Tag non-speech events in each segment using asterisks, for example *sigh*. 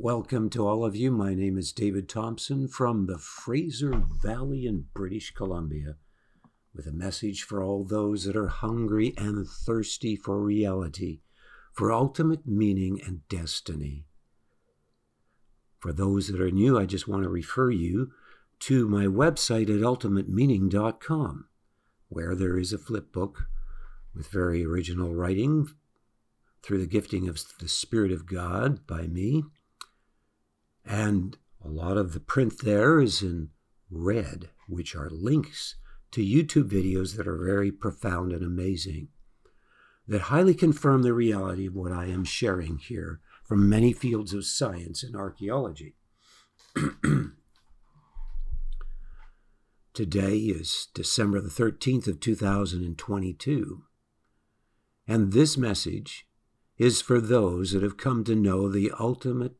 Welcome to all of you. My name is David Thompson from the Fraser Valley in British Columbia with a message for all those that are hungry and thirsty for reality, for ultimate meaning and destiny. For those that are new, I just want to refer you to my website at ultimatemeaning.com, where there is a flip book with very original writing through the gifting of the Spirit of God by me and a lot of the print there is in red, which are links to YouTube videos that are very profound and amazing, that highly confirm the reality of what I am sharing here from many fields of science and archaeology. *clears throat* Today is December the 13th of 2022, and this message is for those that have come to know the ultimate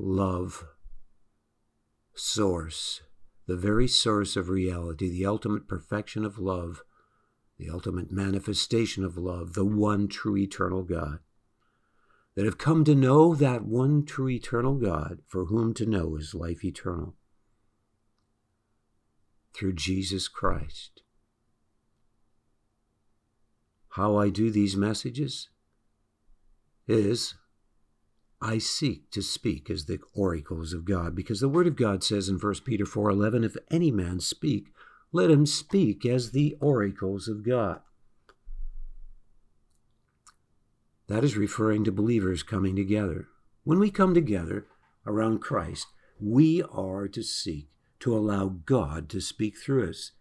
love source, the very source of reality, the ultimate perfection of love, the ultimate manifestation of love, the one true eternal God, that have come to know that one true eternal God, for whom to know is life eternal, through Jesus Christ. How I do these messages is I seek to speak as the oracles of God, because the word of God says in 1 Peter 4:11, if any man speak, let him speak as the oracles of God. That is referring to believers coming together. When we come together around Christ, we are to seek to allow God to speak through us.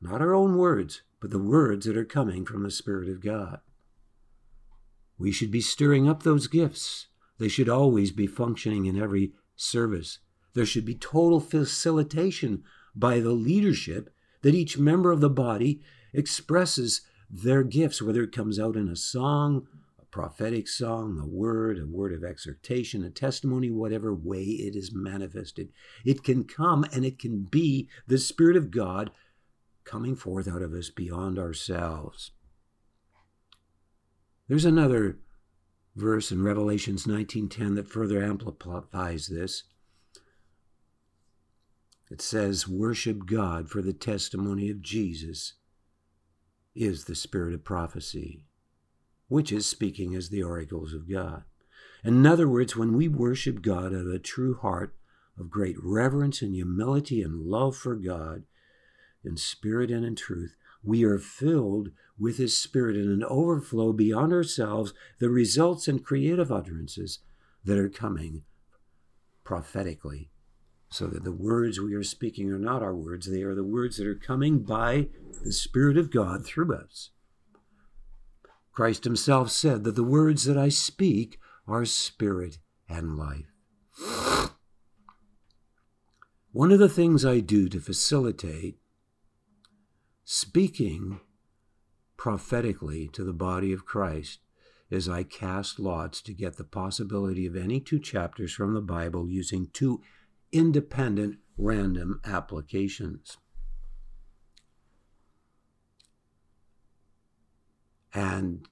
Not our own words, but the words that are coming from the Spirit of God. We should be stirring up those gifts they should always be functioning in every service. There should be total facilitation by the leadership that each member of the body expresses their gifts, whether it comes out in a song, a prophetic song, a word, a word of exhortation, a testimony, whatever way it is manifested. It can come and it can be the Spirit of God coming forth out of us beyond ourselves. There's another verse in Revelations 19:10 that further amplifies this. It says, "Worship God for the testimony of Jesus is the spirit of prophecy, which is speaking as the oracles of God." In other words, when we worship God out of a true heart of great reverence and humility and love for God, in spirit and in truth, we are filled with His Spirit in an overflow beyond ourselves that results in creative utterances that are coming prophetically. So that the words we are speaking are not our words, they are the words that are coming by the Spirit of God through us. Christ Himself said that the words that I speak are spirit and life. One of the things I do to facilitate speaking prophetically to the body of Christ as I cast lots to get the possibility of any two chapters from the Bible using two independent random applications. And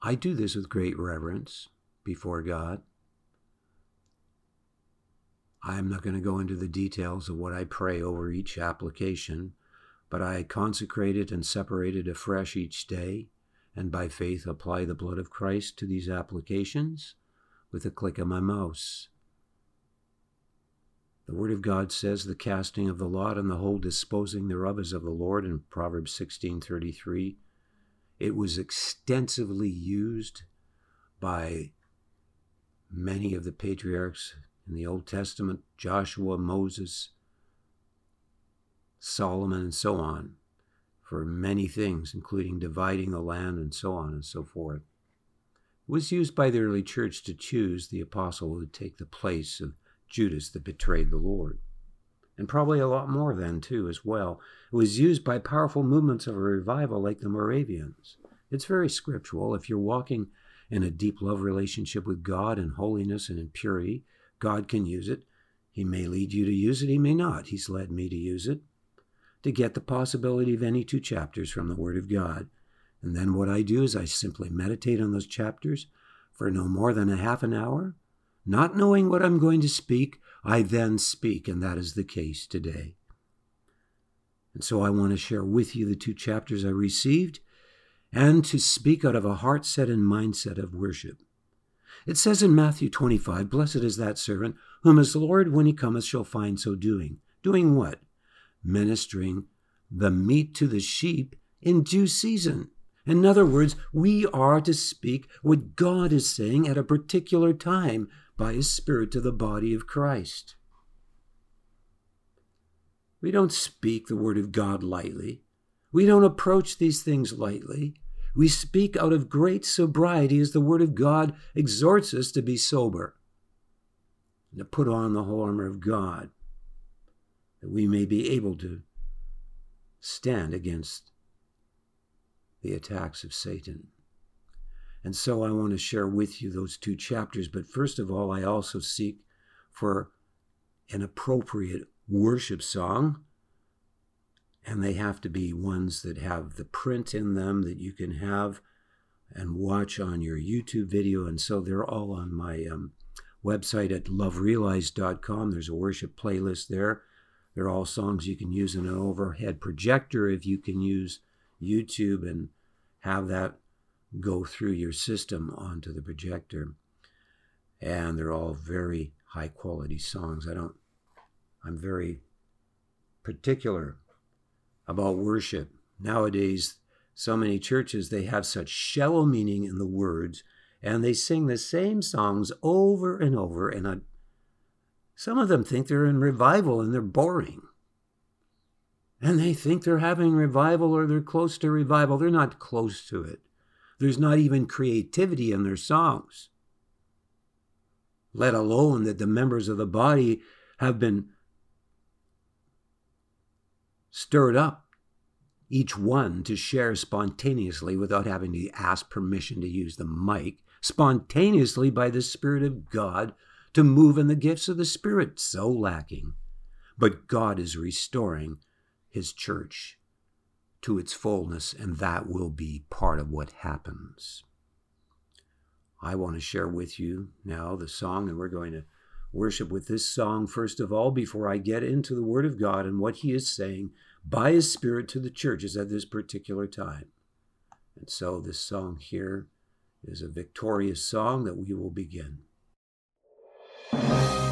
I do this with great reverence before God. I'm not going to go into the details of what I pray over each application but I consecrate it and separate it afresh each day, and by faith apply the blood of Christ to these applications with a click of my mouse. The Word of God says the casting of the lot and the whole disposing thereof is of the Lord in Proverbs 16:33. It was extensively used by many of the patriarchs in the Old Testament, Joshua, Moses, Solomon, and so on, for many things, including dividing the land and so on and so forth. It was used by the early church to choose the apostle who would take the place of Judas that betrayed the Lord. And probably a lot more then, too, as well. It was used by powerful movements of a revival like the Moravians. It's very scriptural. If you're walking in a deep love relationship with God in holiness and in purity, God can use it. He may lead you to use it, He may not. He's led me to use it to get the possibility of any two chapters from the Word of God. And then what I do is I simply meditate on those chapters for no more than a half an hour, Not knowing what I'm going to speak, I then speak, and that is the case today. And so I want to share with you the two chapters I received and to speak out of a heart set and mindset of worship. It says in Matthew 25, Blessed is that servant whom his Lord, when he cometh, shall find so doing. Doing what? Ministering the meat to the sheep in due season. In other words, we are to speak what God is saying at a particular time by His Spirit to the body of Christ. We don't speak the Word of God lightly. We don't approach these things lightly. We speak out of great sobriety as the Word of God exhorts us to be sober and to put on the whole armor of God that we may be able to stand against the attacks of Satan. And so I want to share with you those two chapters. But first of all, I also seek for an appropriate worship song. And they have to be ones that have the print in them that you can have and watch on your YouTube video. And so they're all on my um, website at loverealized.com. There's a worship playlist there. They're all songs you can use in an overhead projector if you can use YouTube and have that go through your system onto the projector. And they're all very high quality songs. I don't, I'm very particular about worship. Nowadays, so many churches, they have such shallow meaning in the words, and they sing the same songs over and over. And I, some of them think they're in revival and they're boring. And they think they're having revival or they're close to revival. They're not close to it. There's not even creativity in their songs, let alone that the members of the body have been stirred up, each one to share spontaneously without having to ask permission to use the mic, spontaneously by the Spirit of God to move in the gifts of the Spirit, so lacking. But God is restoring His church to its fullness, and that will be part of what happens. I want to share with you now the song, and we're going to worship with this song first of all before I get into the Word of God and what He is saying by His Spirit to the churches at this particular time. And so this song here is a victorious song that we will begin. Bye.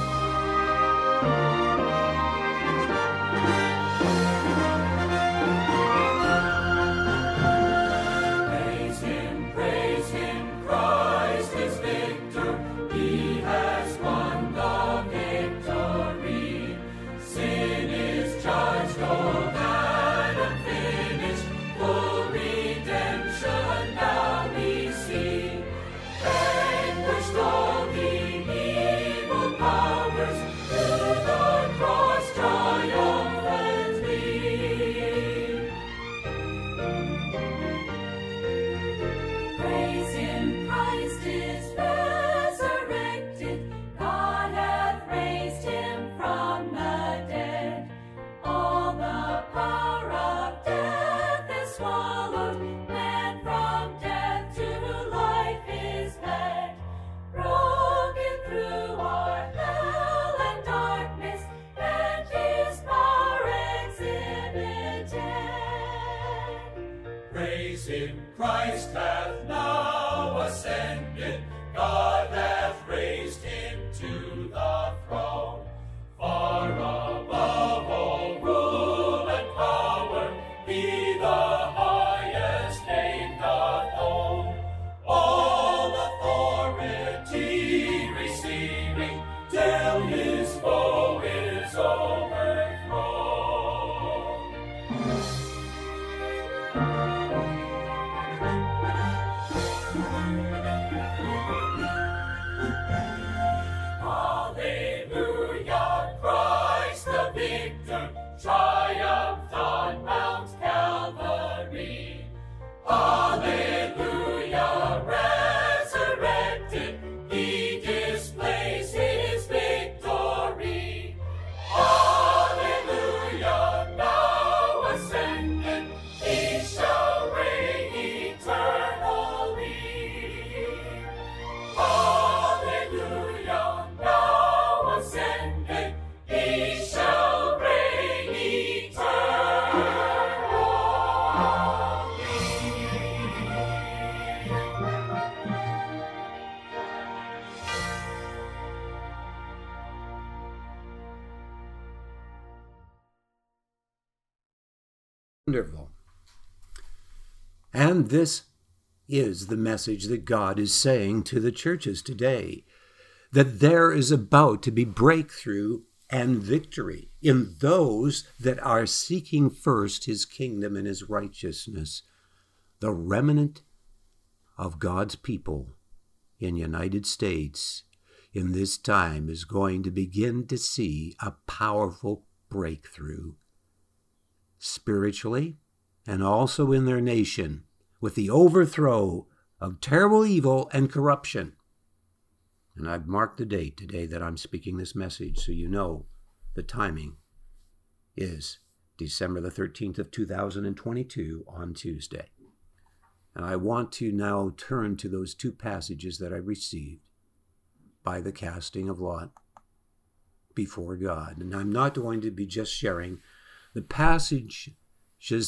This is the message that God is saying to the churches today that there is about to be breakthrough and victory in those that are seeking first his kingdom and his righteousness. The remnant of God's people in United States in this time is going to begin to see a powerful breakthrough spiritually and also in their nation with the overthrow of terrible evil and corruption. And I've marked the date today that I'm speaking this message so you know the timing is December the 13th of 2022 on Tuesday. And I want to now turn to those two passages that I received by the casting of lot before God. And I'm not going to be just sharing the passages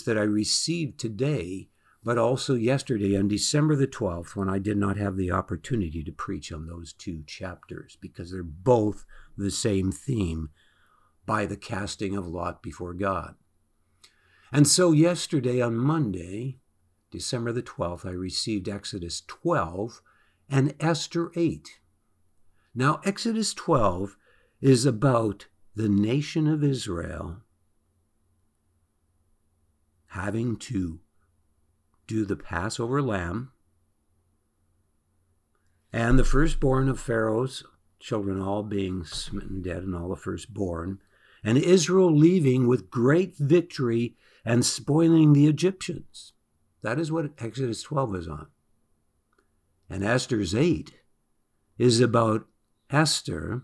that I received today, but also yesterday on December the 12th when I did not have the opportunity to preach on those two chapters because they're both the same theme by the casting of lot before God. And so yesterday on Monday, December the 12th, I received Exodus 12 and Esther 8. Now, Exodus 12 is about the nation of Israel having to do the Passover lamb and the firstborn of Pharaoh's children all being smitten dead and all the firstborn, and Israel leaving with great victory and spoiling the Egyptians. That is what Exodus 12 is on. And Esther's 8 is about Esther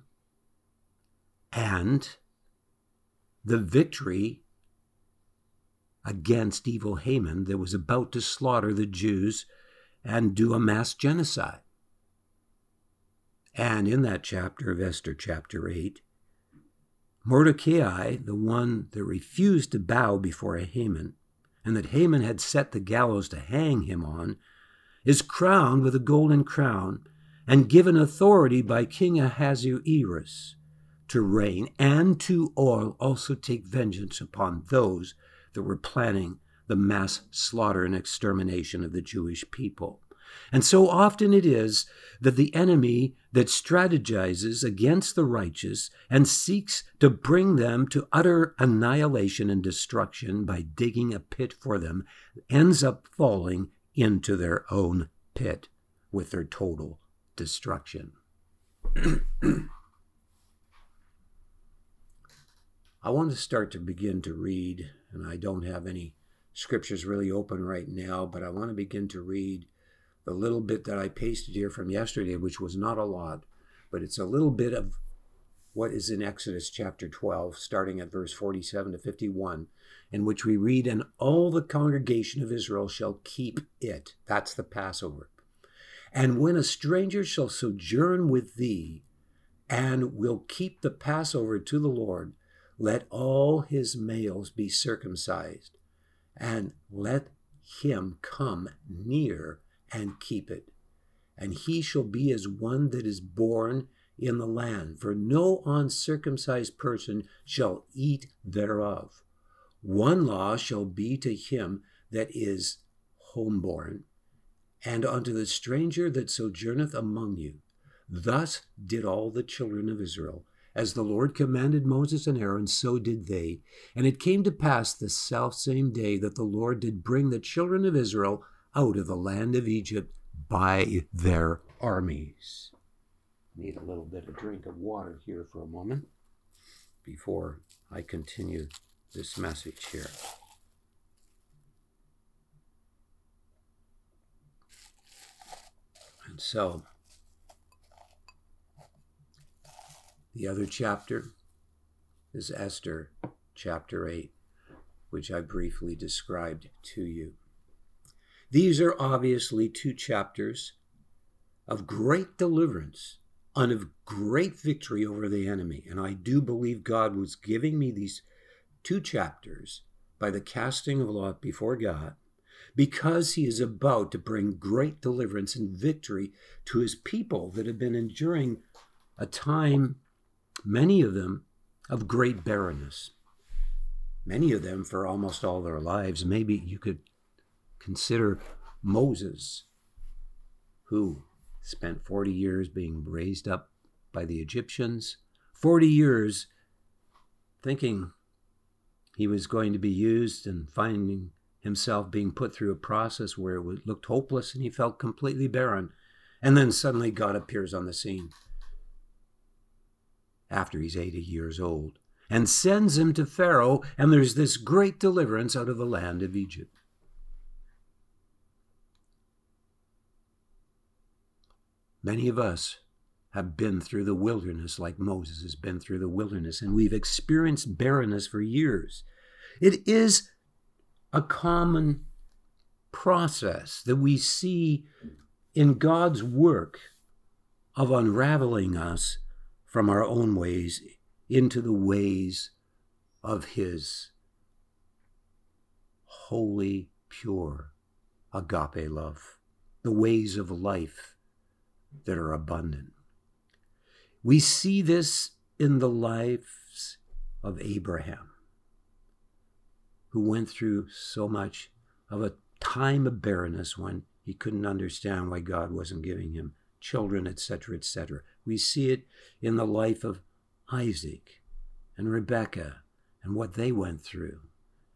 and the victory against evil Haman that was about to slaughter the Jews and do a mass genocide. And in that chapter of Esther, chapter 8, Mordecai, the one that refused to bow before Haman, and that Haman had set the gallows to hang him on, is crowned with a golden crown and given authority by King Ahasuerus to reign and to also take vengeance upon those that were planning the mass slaughter and extermination of the Jewish people. And so often it is that the enemy that strategizes against the righteous and seeks to bring them to utter annihilation and destruction by digging a pit for them ends up falling into their own pit with their total destruction. *clears throat* I want to start to begin to read, and I don't have any scriptures really open right now, but I want to begin to read the little bit that I pasted here from yesterday, which was not a lot, but it's a little bit of what is in Exodus chapter 12, starting at verse 47 to 51, in which we read, And all the congregation of Israel shall keep it. That's the Passover. And when a stranger shall sojourn with thee, and will keep the Passover to the Lord, let all his males be circumcised, and let him come near and keep it. And he shall be as one that is born in the land, for no uncircumcised person shall eat thereof. One law shall be to him that is homeborn, and unto the stranger that sojourneth among you. Thus did all the children of Israel. As the Lord commanded Moses and Aaron, so did they. And it came to pass the selfsame day that the Lord did bring the children of Israel out of the land of Egypt by their armies. Need a little bit of drink of water here for a moment before I continue this message here. And so, the other chapter is Esther chapter 8, which I briefly described to you. These are obviously two chapters of great deliverance and of great victory over the enemy. And I do believe God was giving me these two chapters by the casting of lot before God because he is about to bring great deliverance and victory to his people that have been enduring a time, many of them, of great barrenness. many of them for almost all their lives. Maybe you could consider Moses, who spent 40 years being raised up by the Egyptians, 40 years thinking he was going to be used and finding himself being put through a process where it looked hopeless and he felt completely barren. And then suddenly God appears on the scene after he's 80 years old and sends him to Pharaoh, and there's this great deliverance out of the land of Egypt. Many of us have been through the wilderness like Moses has been through the wilderness, and we've experienced barrenness for years. It is a common process that we see in God's work of unraveling us from our own ways into the ways of His holy, pure agape love, the ways of life that are abundant. We see this in the lives of Abraham, who went through so much of a time of barrenness when he couldn't understand why God wasn't giving him children, etc., etc. We see it in the life of Isaac and Rebekah and what they went through,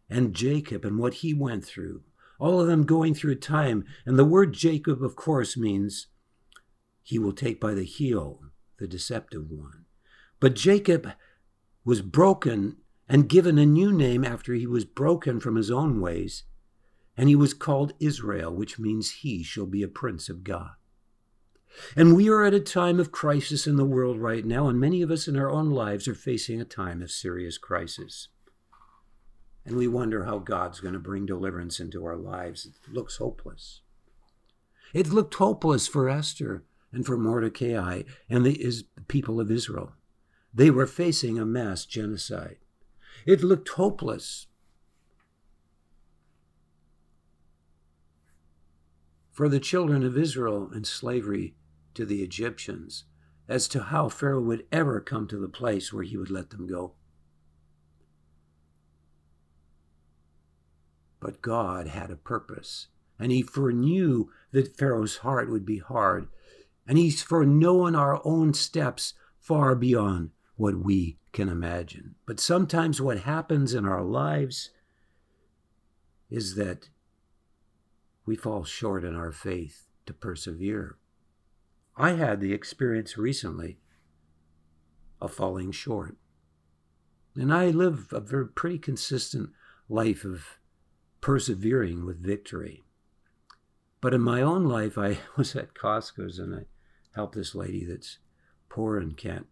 and Jacob and what he went through. All of them going through time. And the word Jacob, of course, means he will take by the heel the deceptive one. But Jacob was broken and given a new name after he was broken from his own ways, and he was called Israel, which means he shall be a prince of God. And we are at a time of crisis in the world right now, and many of us in our own lives are facing a time of serious crisis. And we wonder how God's going to bring deliverance into our lives. It looks hopeless. It looked hopeless for Esther and for Mordecai and the people of Israel. They were facing a mass genocide. It looked hopeless. For the children of Israel in slavery to the Egyptians as to how Pharaoh would ever come to the place where he would let them go. But God had a purpose, and he foreknew that Pharaoh's heart would be hard and He's for knowing our own steps far beyond what we can imagine. But sometimes what happens in our lives is that we fall short in our faith to persevere. I had the experience recently of falling short. And I live a very pretty consistent life of persevering with victory. But in my own life, I *laughs* was at Costco's and I help this lady that's poor and can't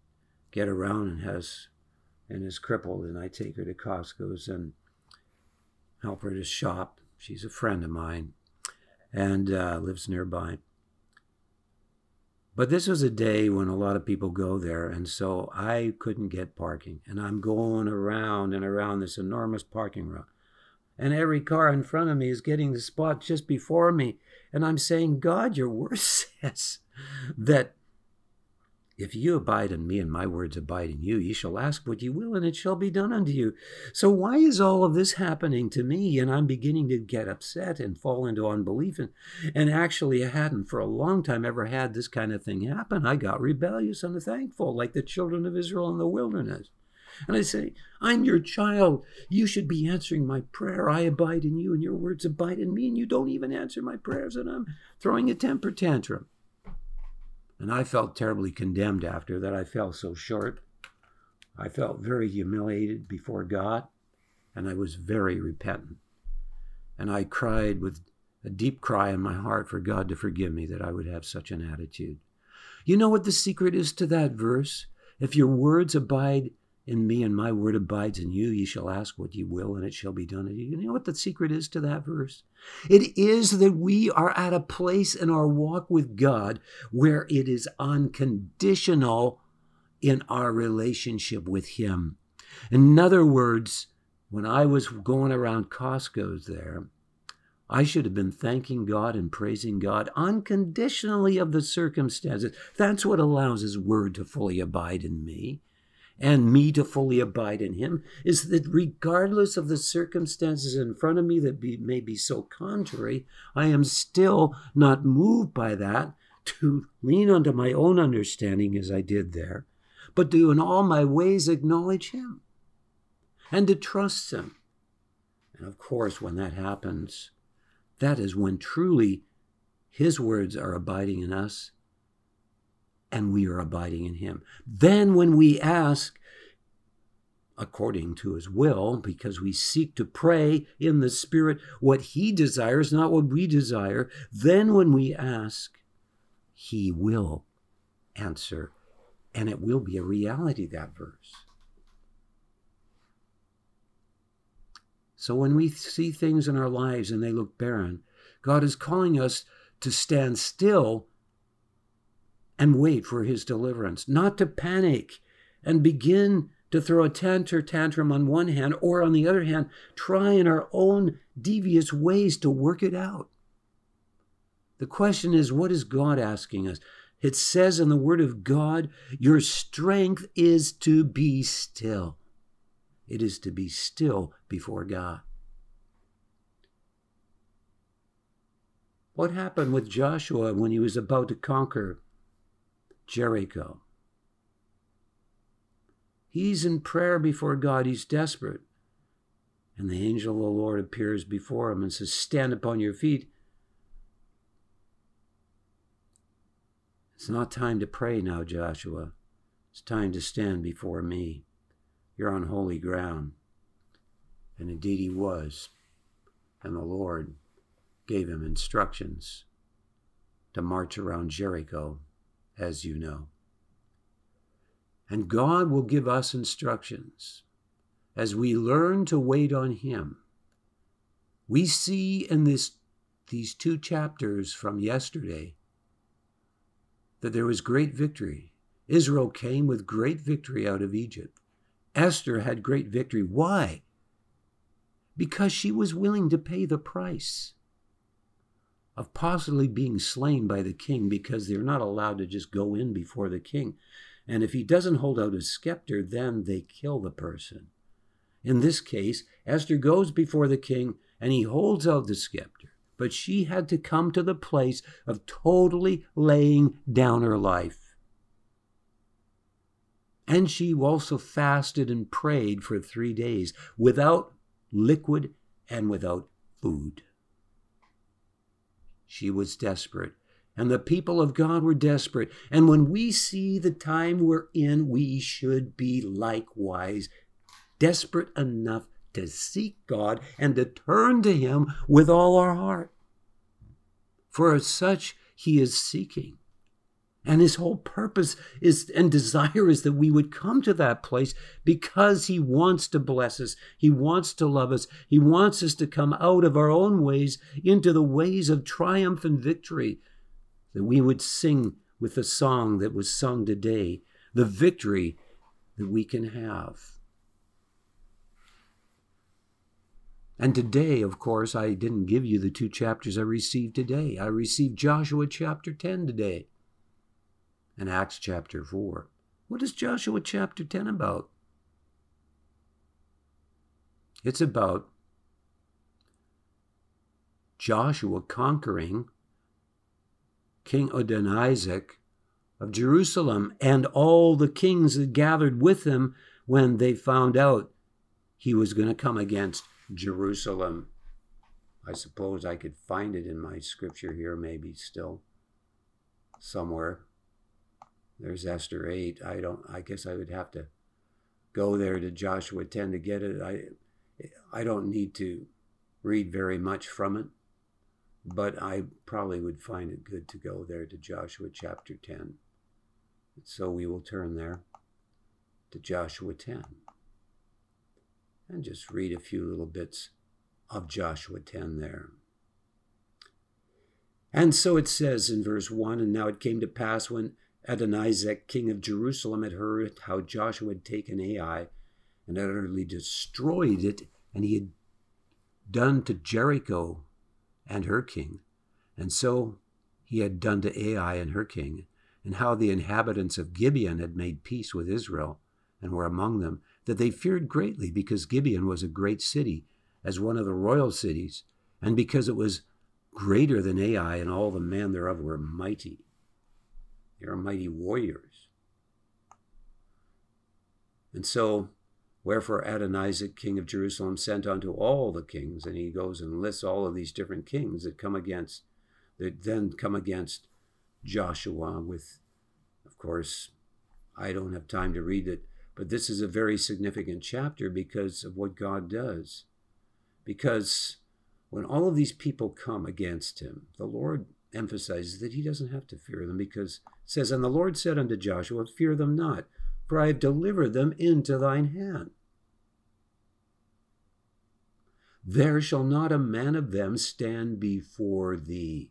get around and has and is crippled and I take her to Costco's and help her to shop. She's a friend of mine and uh, lives nearby. But this was a day when a lot of people go there, and so I couldn't get parking. And I'm going around and around this enormous parking lot. And every car in front of me is getting the spot just before me. And I'm saying, God, your word *laughs* says that if you abide in me and my words abide in you, ye shall ask what ye will, and it shall be done unto you. So, why is all of this happening to me? And I'm beginning to get upset and fall into unbelief. And, and actually, I hadn't for a long time ever had this kind of thing happen. I got rebellious and thankful, like the children of Israel in the wilderness. And I say, I'm your child. You should be answering my prayer. I abide in you, and your words abide in me, and you don't even answer my prayers, and I'm throwing a temper tantrum. And I felt terribly condemned after that. I fell so short. I felt very humiliated before God, and I was very repentant. And I cried with a deep cry in my heart for God to forgive me that I would have such an attitude. You know what the secret is to that verse? If your words abide in me and my word abides in you, ye shall ask what ye will, and it shall be done unto you. You know what the secret is to that verse? It is that we are at a place in our walk with God where it is unconditional in our relationship with Him. In other words, when I was going around Costco's there, I should have been thanking God and praising God unconditionally of the circumstances. That's what allows His word to fully abide in me and me to fully abide in him is that regardless of the circumstances in front of me that be, may be so contrary, I am still not moved by that to lean onto my own understanding as I did there, but to in all my ways acknowledge him and to trust him. And of course, when that happens, that is when truly his words are abiding in us and we are abiding in him. Then, when we ask, according to his will, because we seek to pray in the Spirit what he desires, not what we desire, then when we ask, he will answer, and it will be a reality, that verse. So when we see things in our lives and they look barren, God is calling us to stand still and wait for his deliverance, not to panic and begin to throw a tantrum on one hand, or on the other hand, try in our own devious ways to work it out. The question is, what is God asking us? It says in the Word of God, your strength is to be still. It is to be still before God. What happened with Joshua when he was about to conquer Jericho? He's in prayer before God, he's desperate. And the angel of the Lord appears before him and says, Stand upon your feet. It's not time to pray now, Joshua. It's time to stand before me. You're on holy ground. And indeed he was. And the Lord gave him instructions to march around Jericho, as you know. And God will give us instructions as we learn to wait on Him. We see in this, these two chapters from yesterday that there was great victory. Israel came with great victory out of Egypt. Esther had great victory. Why? Because she was willing to pay the price of possibly being slain by the king because they're not allowed to just go in before the king. And if he doesn't hold out his scepter, then they kill the person. In this case, Esther goes before the king and he holds out the scepter. But she had to come to the place of totally laying down her life. And she also fasted and prayed for three days without liquid and without food. She was desperate. And the people of God were desperate. And when we see the time we're in, we should be likewise desperate enough to seek God and to turn to Him with all our heart. For as such, He is seeking. And his whole purpose is and desire is that we would come to that place because he wants to bless us. He wants to love us. He wants us to come out of our own ways into the ways of triumph and victory. That we would sing with the song that was sung today, the victory that we can have. And today, of course, I didn't give you the two chapters I received today. I received Joshua chapter 10 today and Acts chapter 4. What is Joshua chapter 10 about? It's about Joshua conquering King Adonizek of Jerusalem and all the kings that gathered with him when they found out he was going to come against Jerusalem. I suppose I could find it in my scripture here, maybe still somewhere. There's Esther 8. I don't I guess I would have to go there to Joshua 10 to get it. I I don't need to read very much from it, but I probably would find it good to go there to Joshua chapter 10. So we will turn there to Joshua 10 and just read a few little bits of Joshua 10 there. And so it says in verse 1 And now it came to pass when Adonizek, king of Jerusalem, had heard how Joshua had taken Ai and utterly destroyed it, and he had done to Jericho and her king, and so he had done to Ai and her king, and how the inhabitants of Gibeon had made peace with Israel, and were among them, that they feared greatly because Gibeon was a great city, as one of the royal cities, and because it was greater than Ai, and all the men thereof were mighty. They are mighty warriors. And so, wherefore Adonizedec, king of Jerusalem, sent unto all the kings, and he goes and lists all of these different kings that come against, that then come against Joshua with, of course, I don't have time to read it, but this is a very significant chapter because of what God does. Because when all of these people come against him, the Lord emphasizes that he doesn't have to fear them because says, And the Lord said unto Joshua, Fear them not, for I have delivered them into thine hand. There shall not a man of them stand before thee.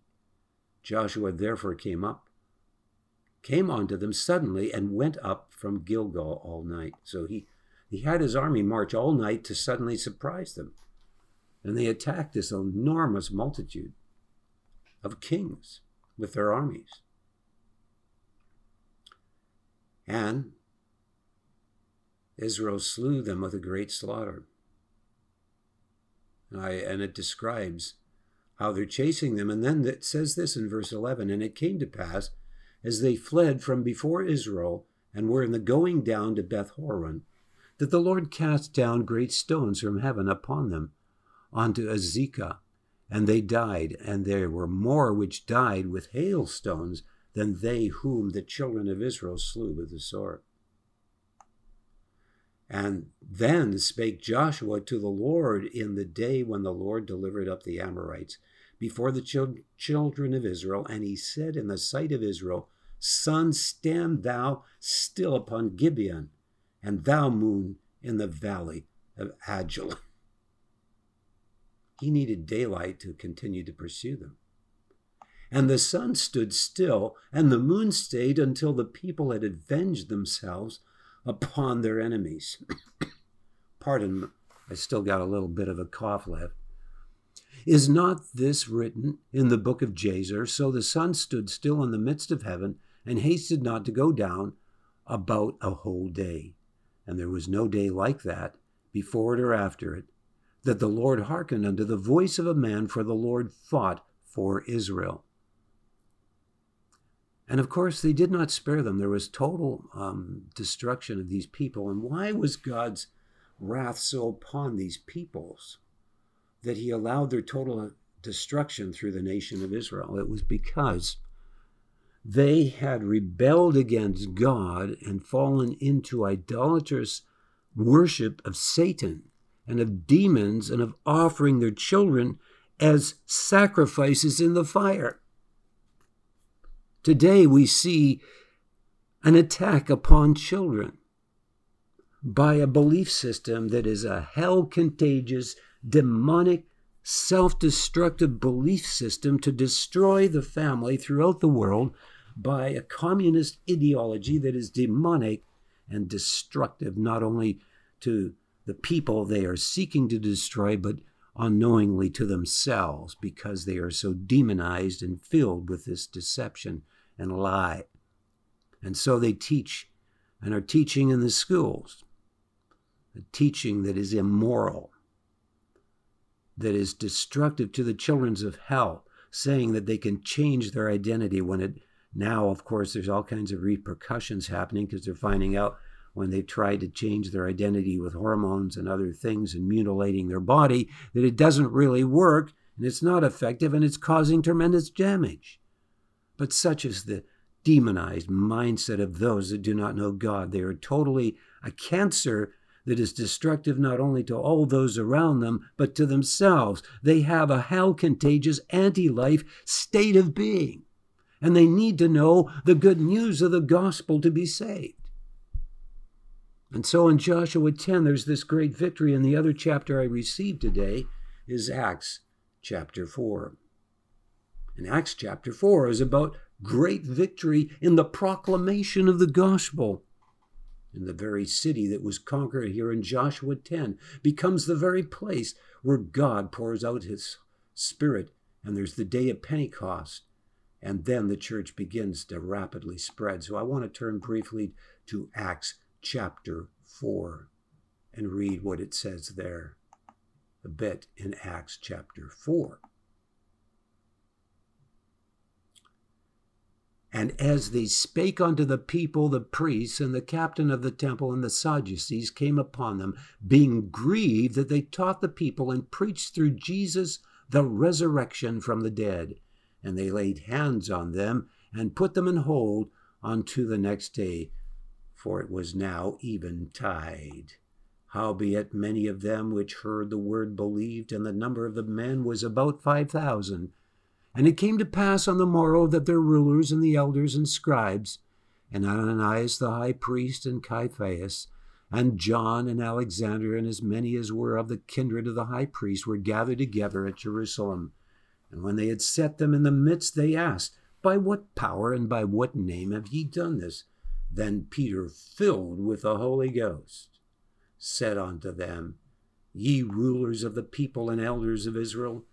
Joshua therefore came up, came unto them suddenly, and went up from Gilgal all night. So he, he had his army march all night to suddenly surprise them. And they attacked this enormous multitude of kings with their armies. And Israel slew them with a great slaughter. And, I, and it describes how they're chasing them. And then it says this in verse 11 And it came to pass, as they fled from before Israel and were in the going down to Beth Horon, that the Lord cast down great stones from heaven upon them, unto Azekah, and they died, and there were more which died with hailstones than they whom the children of Israel slew with the sword. And then spake Joshua to the Lord in the day when the Lord delivered up the Amorites before the children of Israel. And he said in the sight of Israel, Sun, stand thou still upon Gibeon, and thou, moon, in the valley of Ajalon. He needed daylight to continue to pursue them. And the sun stood still, and the moon stayed until the people had avenged themselves upon their enemies. *coughs* Pardon, I still got a little bit of a cough left. Is not this written in the book of Jasher? So the sun stood still in the midst of heaven and hasted not to go down about a whole day. And there was no day like that, before it or after it, that the Lord hearkened unto the voice of a man, for the Lord fought for Israel. And of course, they did not spare them. There was total um, destruction of these people. And why was God's wrath so upon these peoples that he allowed their total destruction through the nation of Israel? It was because they had rebelled against God and fallen into idolatrous worship of Satan and of demons and of offering their children as sacrifices in the fire. Today we see an attack upon children by a belief system that is a hell contagious, demonic, self destructive belief system to destroy the family throughout the world by a communist ideology that is demonic and destructive, not only to the people they are seeking to destroy, but unknowingly to themselves because they are so demonized and filled with this deception and lie. And so they teach and are teaching in the schools a teaching that is immoral, that is destructive to the children of hell, saying that they can change their identity when it now, of course, there's all kinds of repercussions happening because they're finding out when they try to change their identity with hormones and other things and mutilating their body that it doesn't really work and it's not effective and it's causing tremendous damage. But such is the demonized mindset of those that do not know God. They are totally a cancer that is destructive not only to all those around them, but to themselves. They have a hell contagious anti life state of being, and they need to know the good news of the gospel to be saved. And so in Joshua 10, there's this great victory, and the other chapter I received today is Acts chapter 4. And Acts chapter 4 is about great victory in the proclamation of the gospel. And the very city that was conquered here in Joshua 10 becomes the very place where God pours out his spirit. And there's the day of Pentecost. And then the church begins to rapidly spread. So I want to turn briefly to Acts chapter 4 and read what it says there a bit in Acts chapter 4. And as they spake unto the people, the priests and the captain of the temple and the Sadducees came upon them, being grieved that they taught the people and preached through Jesus the resurrection from the dead. And they laid hands on them and put them in hold unto the next day, for it was now eventide. Howbeit many of them which heard the word believed, and the number of the men was about five thousand. And it came to pass on the morrow that their rulers and the elders and scribes, and Ananias the high priest, and Caiaphas, and John and Alexander, and as many as were of the kindred of the high priest, were gathered together at Jerusalem. And when they had set them in the midst, they asked, By what power and by what name have ye done this? Then Peter, filled with the Holy Ghost, said unto them, Ye rulers of the people and elders of Israel,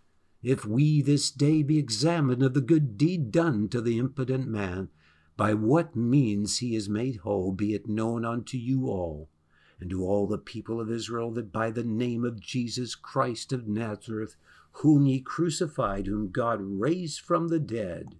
if we this day be examined of the good deed done to the impotent man, by what means he is made whole, be it known unto you all, and to all the people of Israel, that by the name of Jesus Christ of Nazareth, whom ye crucified, whom God raised from the dead,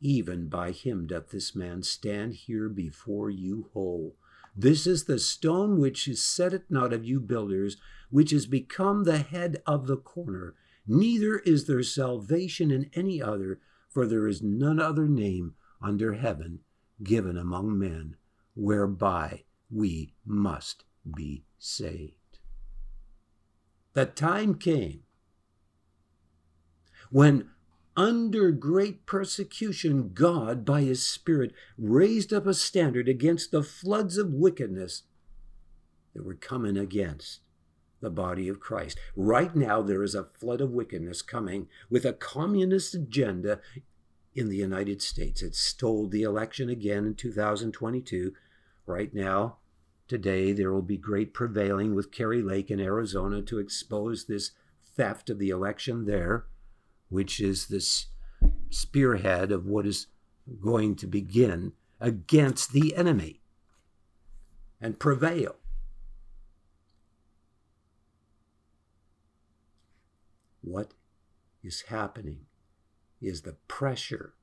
even by him doth this man stand here before you whole. This is the stone which is set at naught of you builders, which is become the head of the corner. Neither is there salvation in any other, for there is none other name under heaven given among men whereby we must be saved. The time came when under great persecution, God, by His Spirit, raised up a standard against the floods of wickedness that were coming against the body of Christ. Right now, there is a flood of wickedness coming with a communist agenda in the United States. It stole the election again in 2022. Right now, today, there will be great prevailing with Kari Lake in Arizona to expose this theft of the election there which is this spearhead of what is going to begin against the enemy and prevail. What is happening is the pressure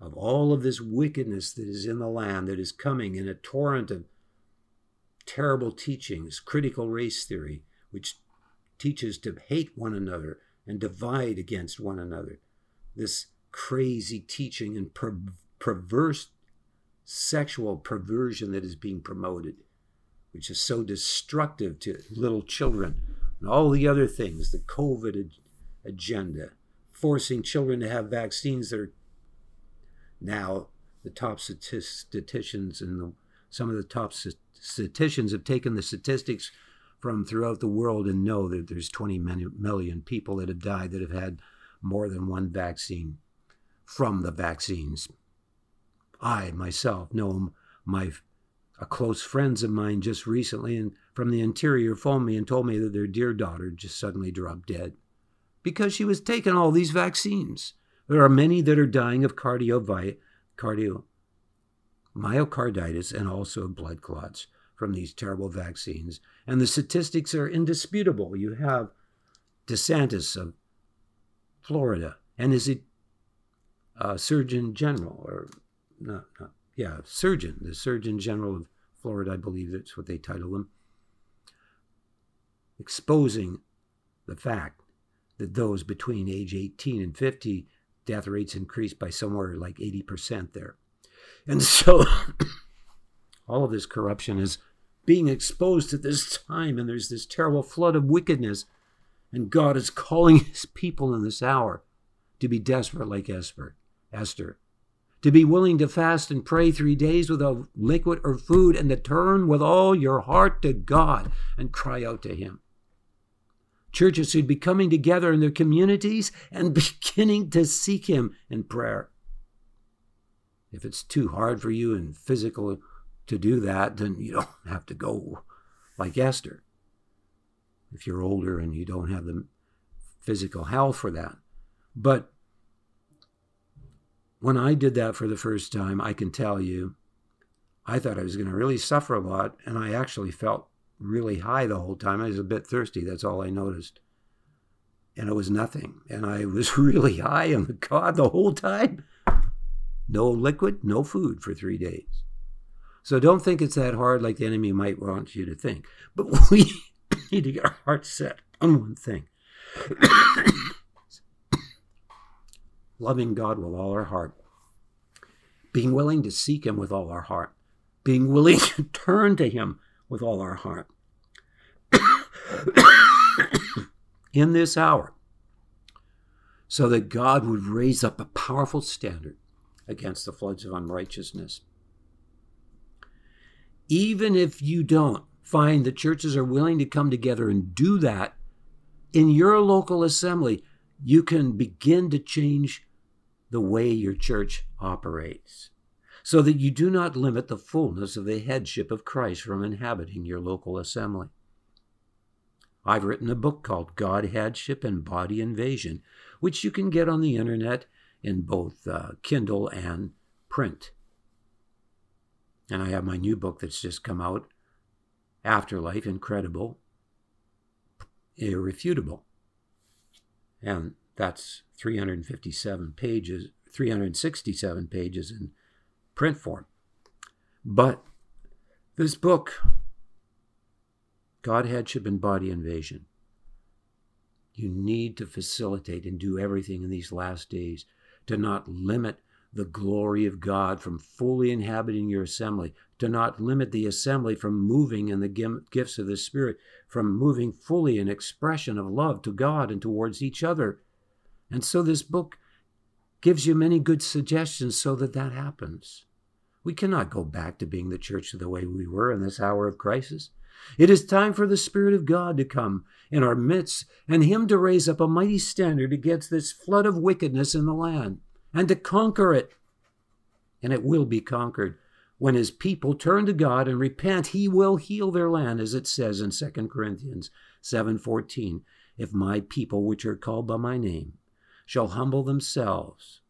of all of this wickedness that is in the land that is coming in a torrent of terrible teachings, critical race theory, which teaches to hate one another, and divide against one another. This crazy teaching and per- perverse sexual perversion that is being promoted, which is so destructive to little children, and all the other things, the COVID ag- agenda, forcing children to have vaccines that are now the top statisticians and the, some of the top statisticians have taken the statistics from throughout the world and know that there's 20 million people that have died that have had more than one vaccine from the vaccines. I myself know my a close friends of mine just recently and from the interior phoned me and told me that their dear daughter just suddenly dropped dead because she was taking all these vaccines. There are many that are dying of cardio, cardio myocarditis and also blood clots from these terrible vaccines. And the statistics are indisputable. You have DeSantis of Florida, and is it uh, Surgeon General or not, not? Yeah, Surgeon, the Surgeon General of Florida, I believe that's what they title him, exposing the fact that those between age 18 and 50 death rates increased by somewhere like 80% there. And so *coughs* all of this corruption is being exposed at this time, and there's this terrible flood of wickedness. And God is calling *laughs* his people in this hour to be desperate like Esther, Esther, to be willing to fast and pray three days without liquid or food, and to turn with all your heart to God and cry out to him. Churches should be coming together in their communities and *laughs* beginning to seek him in prayer. If it's too hard for you in physical to do that, then you *laughs* don't have to go like Esther. If you're older and you don't have the physical health for that. But when I did that for the first time, I can tell you, I thought I was going to really suffer a lot, and I actually felt really high the whole time. I was a bit thirsty. That's all I noticed. And it was nothing. And I was *laughs* really high on the *laughs* God the whole time. No liquid, no food for three days. So don't think it's that hard like the enemy might want you to think. But *laughs* we need to get our hearts set on one thing *coughs* loving God with all our heart, being willing to seek Him with all our heart, being willing to *laughs* turn to Him with all our heart. *coughs* In this hour, so that God would raise up a powerful standard against the floods of unrighteousness. Even if you don't find that churches are willing to come together and do that in your local assembly, you can begin to change the way your church operates so that you do not limit the fullness of the headship of Christ from inhabiting your local assembly. I've written a book called God Headship and Body Invasion, which you can get on the internet in both uh, Kindle and print. And I have my new book that's just come out Afterlife Incredible, Irrefutable. And that's 357 pages, 367 pages in print form. But this book, God Headship and Body Invasion, you need to facilitate and do everything in these last days to not limit the glory of God from fully inhabiting your assembly, to not limit the assembly from moving in the gifts of the Spirit, from moving fully in expression of love to God and towards each other. And so this book gives you many good suggestions so that that happens. We cannot go back to being the church the way we were in this hour of crisis. It is time for the Spirit of God to come in our midst and Him to raise up a mighty standard against this flood of wickedness in the land and to conquer it. And it will be conquered. When his people turn to God and repent, he will heal their land, as it says in 2 Corinthians 7:14. If my people, which are called by my name, shall humble themselves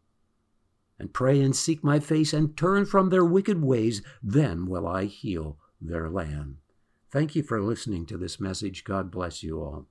and pray and seek my face and turn from their wicked ways, then will I heal their land. Thank you for listening to this message. God bless you all.